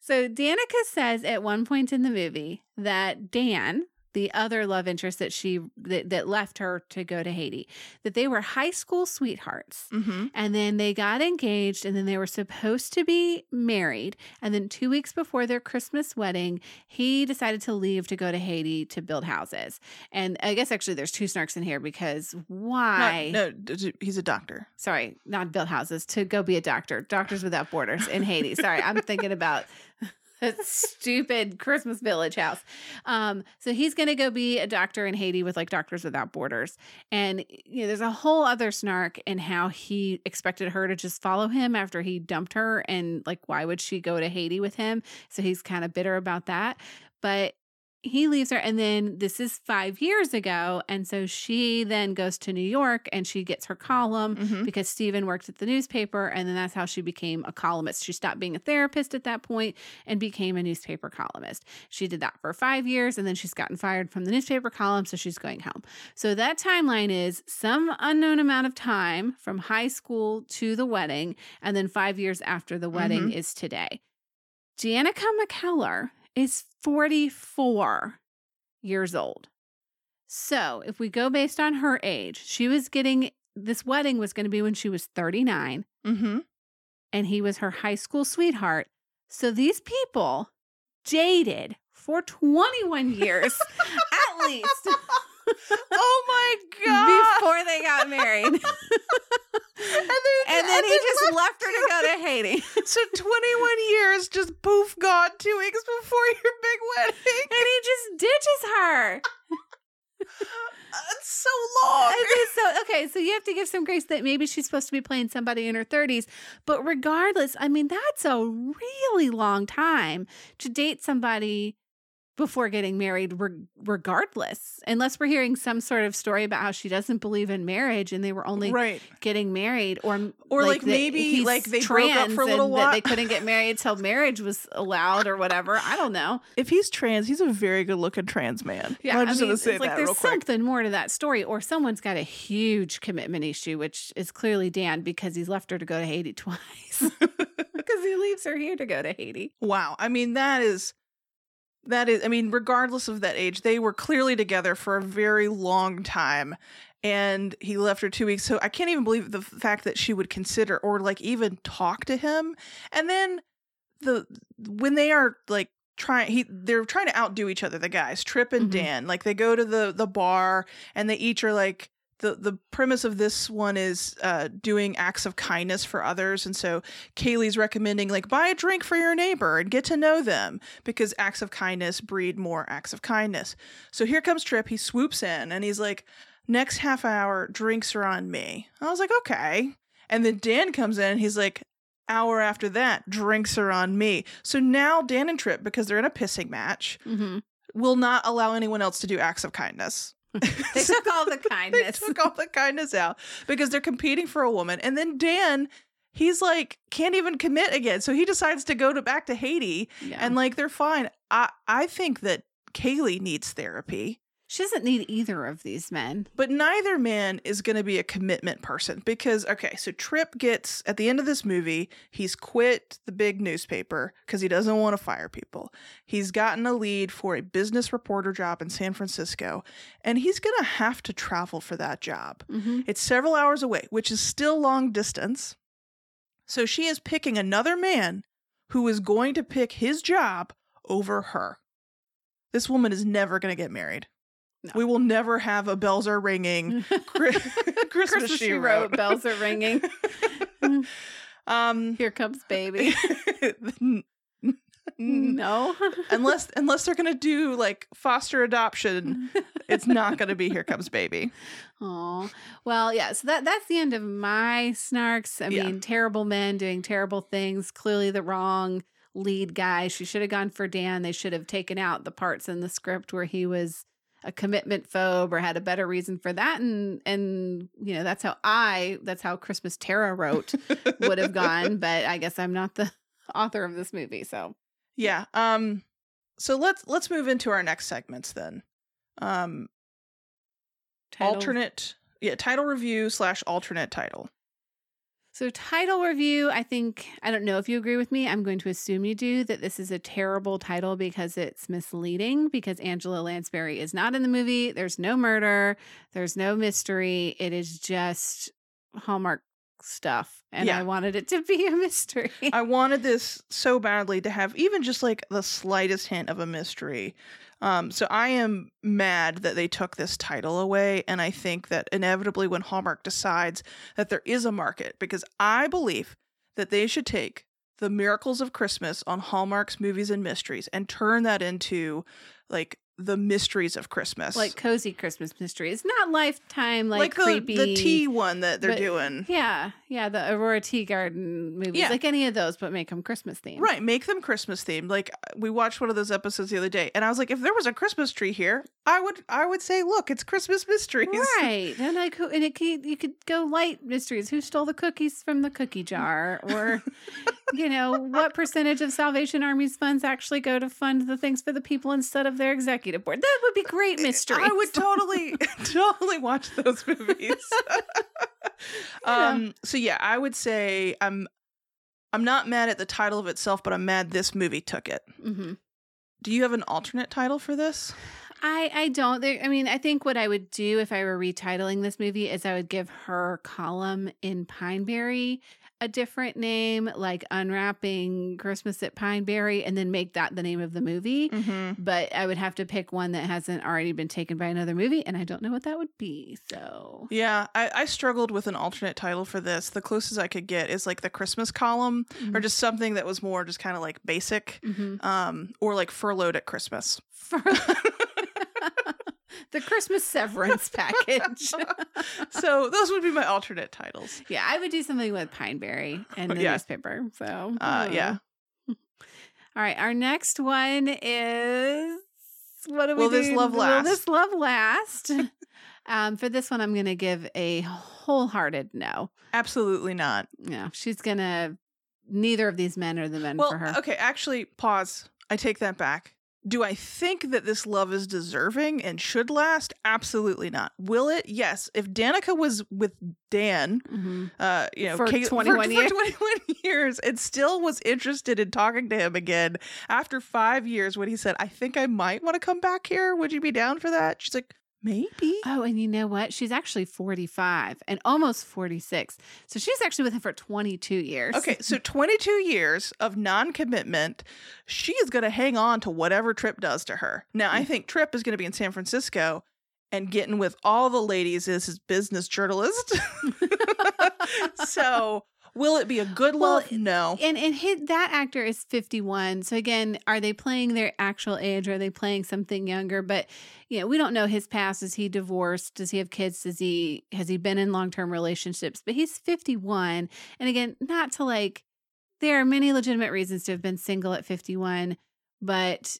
So Danica says at one point in the movie that Dan, the other love interest that she that, that left her to go to Haiti, that they were high school sweethearts. Mm-hmm. And then they got engaged and then they were supposed to be married. And then two weeks before their Christmas wedding, he decided to leave to go to Haiti to build houses. And I guess actually there's two snarks in here because why? no, d- d- he's a doctor. Sorry, not build houses, to go be a doctor. Doctors Without Borders in Haiti. Sorry, I'm thinking about stupid Christmas village house. Um, so he's gonna go be a doctor in Haiti with like Doctors Without Borders. And you know, there's a whole other snark in how he expected her to just follow him after he dumped her and like why would she go to Haiti with him? So he's kind of bitter about that. But he leaves her and then this is 5 years ago and so she then goes to New York and she gets her column Mhm. because Stephen worked at the newspaper and then that's how she became a columnist. She stopped being a therapist at that point and became a newspaper columnist. She did that for 5 years and then she's gotten fired from the newspaper column so she's going home. So that timeline is some unknown amount of time from high school to the wedding and then 5 years after the wedding is today. Danica McKellar is 44 years old. So, if we go based on her age, she was getting this wedding was going to be when she was 39 Mm-hmm. and he was her high school sweetheart. So, these people dated for 21 years at least oh my god! before they got married. and then, and then he just left her to go to Haiti. So 21 years just poof gone two weeks before your big wedding. And he just ditches her. That's so long. It is so okay. So you have to give some grace that maybe she's supposed to be playing somebody in her 30s. But regardless, I mean, that's a really long time to date somebody before getting married, re- regardless. Unless we're hearing some sort of story about how she doesn't believe in marriage and they were only right. getting married, or Or, like, that maybe, like, they broke up for a little while. They couldn't get married till marriage was allowed, or whatever. I don't know. If he's trans, he's a very good looking trans man. Yeah, I'm just I mean, gonna say like that there's real quick. something more to that story, or someone's got a huge commitment issue, which is clearly Dan because he's left her to go to Haiti twice because he leaves her here to go to Haiti. Wow. I mean, that is that is I mean, regardless of that age, they were clearly together for a very long time. And he left her two weeks. So I can't even believe the fact that she would consider or like even talk to him. And then the when they are like trying he they're trying to outdo each other, the guys, Trip and Mhm. Dan. Like they go to the the bar and they each are like the the premise of this one is uh doing acts of kindness for others and so Kaylee's recommending like buy a drink for your neighbor and get to know them because acts of kindness breed more acts of kindness. So here comes Trip, he swoops in and he's like next half hour drinks are on me. I was like okay. And then Dan comes in and he's like hour after that drinks are on me. So now Dan and Trip because they're in a pissing match Mm-hmm. will not allow anyone else to do acts of kindness. They took all the kindness. they took all the kindness out because they're competing for a woman. And then Dan, he's like, can't even commit again. So he decides to go to back to Haiti Yeah. and like they're fine. I, I think that Kaylee needs therapy, she doesn't need either of these men. but neither man is going to be a commitment person because, okay, so Trip gets at the end of this movie, he's quit the big newspaper because he doesn't want to fire people. He's gotten a lead for a business reporter job in San Francisco, and he's going to have to travel for that job. Mm-hmm. It's several hours away, which is still long distance. So she is picking another man who is going to pick his job over her. This woman is never going to get married. No. We will never have a bells are ringing Christmas, Christmas she she wrote. wrote. Bells are ringing. um Here comes baby. no. unless unless they're going to do like foster adoption, it's not going to be here comes baby. Oh well, yeah. So that that's the end of my snarks. I Yeah. mean, terrible men doing terrible things. Clearly, the wrong lead guy. She should have gone for Dan. They should have taken out the parts in the script where he was a commitment phobe or had a better reason for that. And and you know that's how I that's how Christmas Tara wrote would have gone. But I guess I'm not the author of this movie, so Yeah. Um so let's let's move into our next segments then. Um title- alternate yeah, title review slash alternate title. So, title review, I think, I don't know if you agree with me. I'm going to assume you do that this is a terrible title because it's misleading because Angela Lansbury is not in the movie. There's no murder, there's no mystery. It is just Hallmark stuff. And Yeah. I wanted it to be a mystery. I wanted this so badly to have even just like the slightest hint of a mystery. Um, so I am mad that they took this title away, and I think that inevitably when Hallmark decides that there is a market, because I believe that they should take the miracles of Christmas on Hallmark's movies and mysteries and turn that into like the mysteries of Christmas. like cozy Christmas mysteries, not lifetime like, like, the, creepy. the tea one that they're but- doing. Yeah, yeah, the Aurora Tea Garden movies, Yeah. like any of those, but make them Christmas themed. Right, make them Christmas themed. Like we watched one of those episodes the other day, and I was like, if there was a Christmas tree here, I would, I would say, look, it's Christmas mysteries. Right, and like, and it could, you could go light mysteries. Who stole the cookies from the cookie jar, or you know, what percentage of Salvation Army's funds actually go to fund the things for the people instead of their executive board? That would be great mystery. I would totally, totally watch those movies. um. So yeah, I would say I'm, I'm not mad at the title of itself, but I'm mad this movie took it. hmm Do you have an alternate title for this? I I don't. There, I mean, I think what I would do if I were retitling this movie is I would give her column in Pineberry a different name, like Unwrapping Christmas at Pineberry, and then make that the name of the movie. Mm-hmm. But I would have to pick one that hasn't already been taken by another movie, and I don't know what that would be. So Yeah, I, I struggled with an alternate title for this. The closest I could get is like the Christmas column, or just something that was more just kind of like basic, Mhm. um, or like furloughed at Christmas. the Christmas severance package. so those would be my alternate titles. yeah, I would do something with Pineberry and the Yeah. newspaper. So Uh, yeah. All right, our next one is what do we Will This love last? Will this love last? um, for this one, I'm going to give a wholehearted no. Absolutely not. No, she's going to. Neither of these men are the men Well, for her. okay, actually, pause. I take that back. Do I think that this love is deserving and should last? Absolutely not. Will it? Yes. If Danica was with Dan, Mhm. uh, you know, For Kate- 21 for, years. for 21 years, and still was interested in talking to him again after five years when he said, I think I might want to come back here. Would you be down for that? She's like, maybe. Oh, and you know what? She's actually 45 and almost 46. So she's actually with him for 22 years. Okay, so 22 years of non commitment. She is going to hang on to whatever Trip does to her. Now, I think Trip is going to be in San Francisco and getting with all the ladies as his business journalist. so, will it be a good Well, love? no. And and hit, that actor is 51. So again, are they playing their actual age? Or are they playing something younger? But you know, we don't know his past. Is he divorced? Does he have kids? Does he has he been in long term relationships? But he's 51. And again, not to like there are many legitimate reasons to have been single at 51, but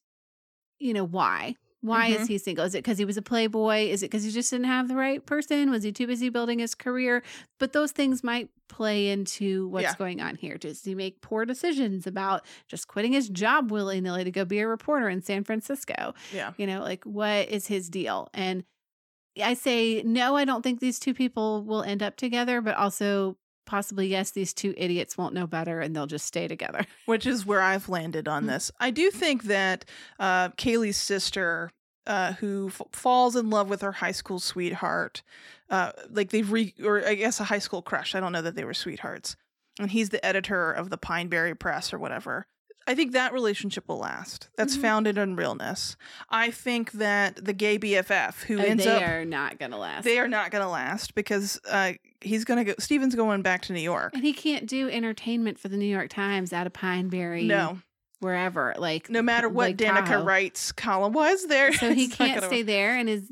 you know, why? Why is mm-hmm. he single? Is it because he was a playboy? Is it because he just didn't have the right person? Was he too busy building his career? But those things might play into what's Yeah. going on here. Does he make poor decisions about just quitting his job willy nilly to go be a reporter in San Francisco? Yeah. You know, like what is his deal? And I say, no, I don't think these two people will end up together, but also possibly, yes, these two idiots won't know better and they'll just stay together. Which is where I've landed on Mm. this. I do think that uh, Kaylee's sister, uh, who f- falls in love with her high school sweetheart, uh, like they've re, or I guess a high school crush. I don't know that they were sweethearts. And he's the editor of the Pineberry Press or whatever. I think that relationship will last. That's Mhm. founded on realness. I think that the gay BFF who Oh, ends they up are not going to last. they are not going to last because uh, he's going to go. Steven's going back to New York. and he can't do entertainment for the New York Times out of Pineberry. No, wherever. Like no matter what Lake Danica Tahoe. writes column was there. So he can't stay there, and his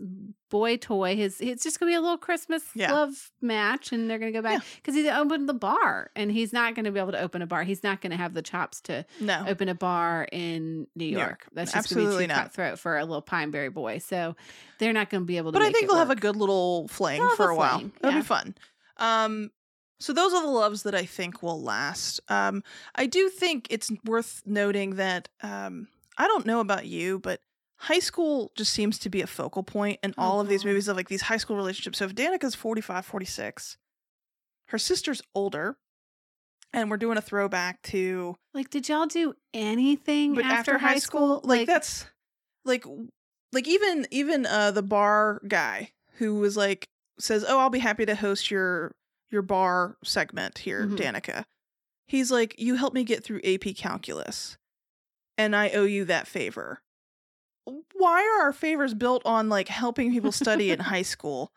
boy toy, his it's just gonna be a little Christmas Yeah. love match, and they're gonna go back because he's opened the bar, and he's not gonna be able to open a bar. He's not gonna have the chops to No. open a bar in New York. York. That's just Absolutely gonna be too not. cutthroat for a little Pineberry boy. So they're not gonna be able to. But I think they'll have a good little fling They'll for a a while. It'll yeah. be fun. Um, so those are the loves that I think will last. Um, I do think it's worth noting that um, I don't know about you, but high school just seems to be a focal point in all of these movies of like these high school relationships. So if Danica's 45, 46, her sister's older, and we're doing a throwback to Like, did y'all do anything but after, high school? like, that's like like even even uh the bar guy who was like says oh i'll be happy to host your your bar segment here Mhm. danica. He's like you helped me get through ap calculus and i owe you that favor. Why are our favors built on like helping people study in high school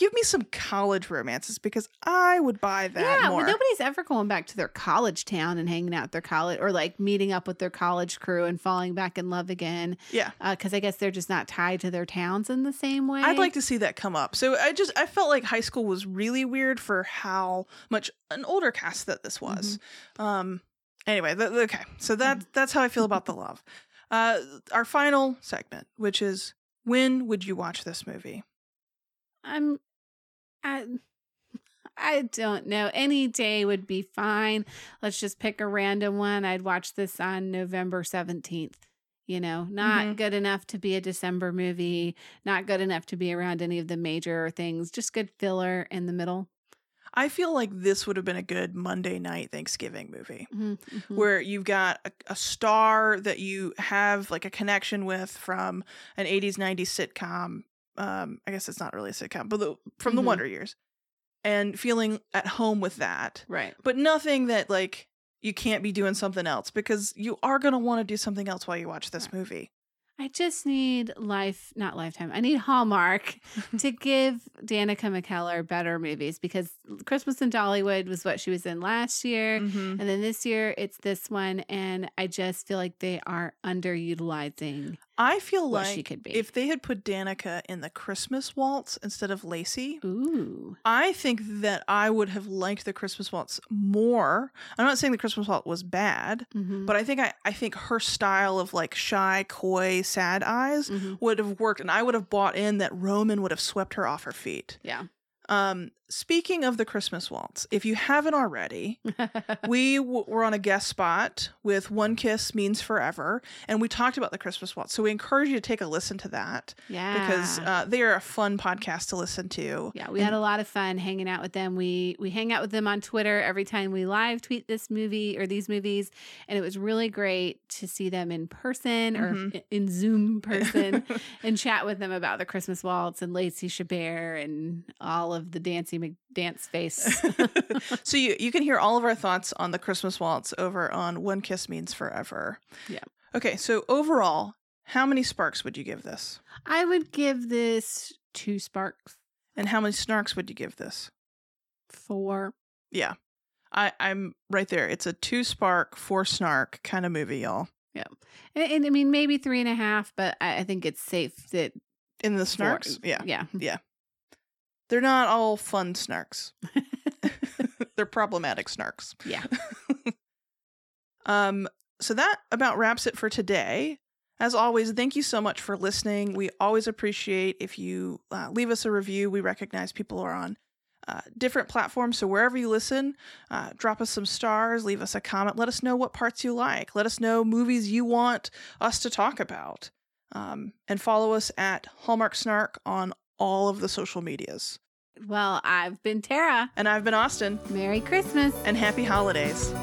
give me some college romances because I would buy that yeah, more. well, nobody's ever going back to their college town and hanging out at their college or like meeting up with their college crew and falling back in love again. yeah. Because I guess they're just not tied to their towns in the same way. I'd like to see that come up. So I just I felt like high school was really weird for how much an older cast that this was. Um anyway, th- okay. So that that's how I feel about the love. Uh our final segment, which is when would you watch this movie? I'm. I. I don't know. Any day would be fine. Let's just pick a random one. I'd watch this on November 17th. You know, not Mhm. good enough to be a December movie, not good enough to be around any of the major things, just good filler in the middle. I feel like this would have been a good Monday night Thanksgiving movie. Mhm, mhm. where you've got a, a star that you have like a connection with from an 80s 90s sitcom um i guess it's not really a sitcom but the, from the Mhm. wonder years and feeling at home with that Right. but nothing that like you can't be doing something else because you are going to want to do something else while you watch this Right. movie I just need life, not lifetime. I need Hallmark to give Danica McKellar better movies because Christmas in Dollywood was what she was in last year. Mhm. And then this year it's this one. And I just feel like they are underutilizing i feel like she could be. if they had put danica in the christmas waltz instead of lacey Ooh. I think that I would have liked the Christmas Waltz more. I'm not saying the Christmas Waltz was bad, Mhm. but I think I, I think her style of like shy, coy, sad eyes Mhm. would have worked, and I would have bought in that Roman would have swept her off her feet. Yeah. Um, speaking of the Christmas Waltz, if you haven't already, we w- were on a guest spot with One Kiss Means Forever, and we talked about the Christmas Waltz. So we encourage you to take a listen to that yeah. because uh, they are a fun podcast to listen to. Yeah, we had a lot of fun hanging out with them. We we hang out with them on Twitter every time we live tweet this movie or these movies, and it was really great to see them in person or Mhm. i- in Zoom person and chat with them about the Christmas waltz and Lacey Chabert and all of the Dancy McDance face. so you you can hear all of our thoughts on the Christmas waltz over on One Kiss Means Forever. Yeah. Okay, so overall, how many sparks would you give this? I would give this two sparks And how many snarks would you give this? four. Yeah. I, I'm right there. It's a two spark, four snark kind of movie, y'all. Yeah. And, and I mean maybe three and a half, but I, I think it's safe that In the four- snarks. Yeah. yeah. They're not all fun snarks. They're problematic snarks. Yeah. Um, so that about wraps it for today. As always, thank you so much for listening. We always appreciate if you uh, leave us a review. We recognize people are on uh, different platforms, so wherever you listen, uh, drop us some stars, leave us a comment, let us know what parts you like, let us know movies you want us to talk about, um, and follow us at Hallmark Snark on all of the social medias. Well, I've been Tara. And I've been Austin, Merry Christmas. and happy holidays.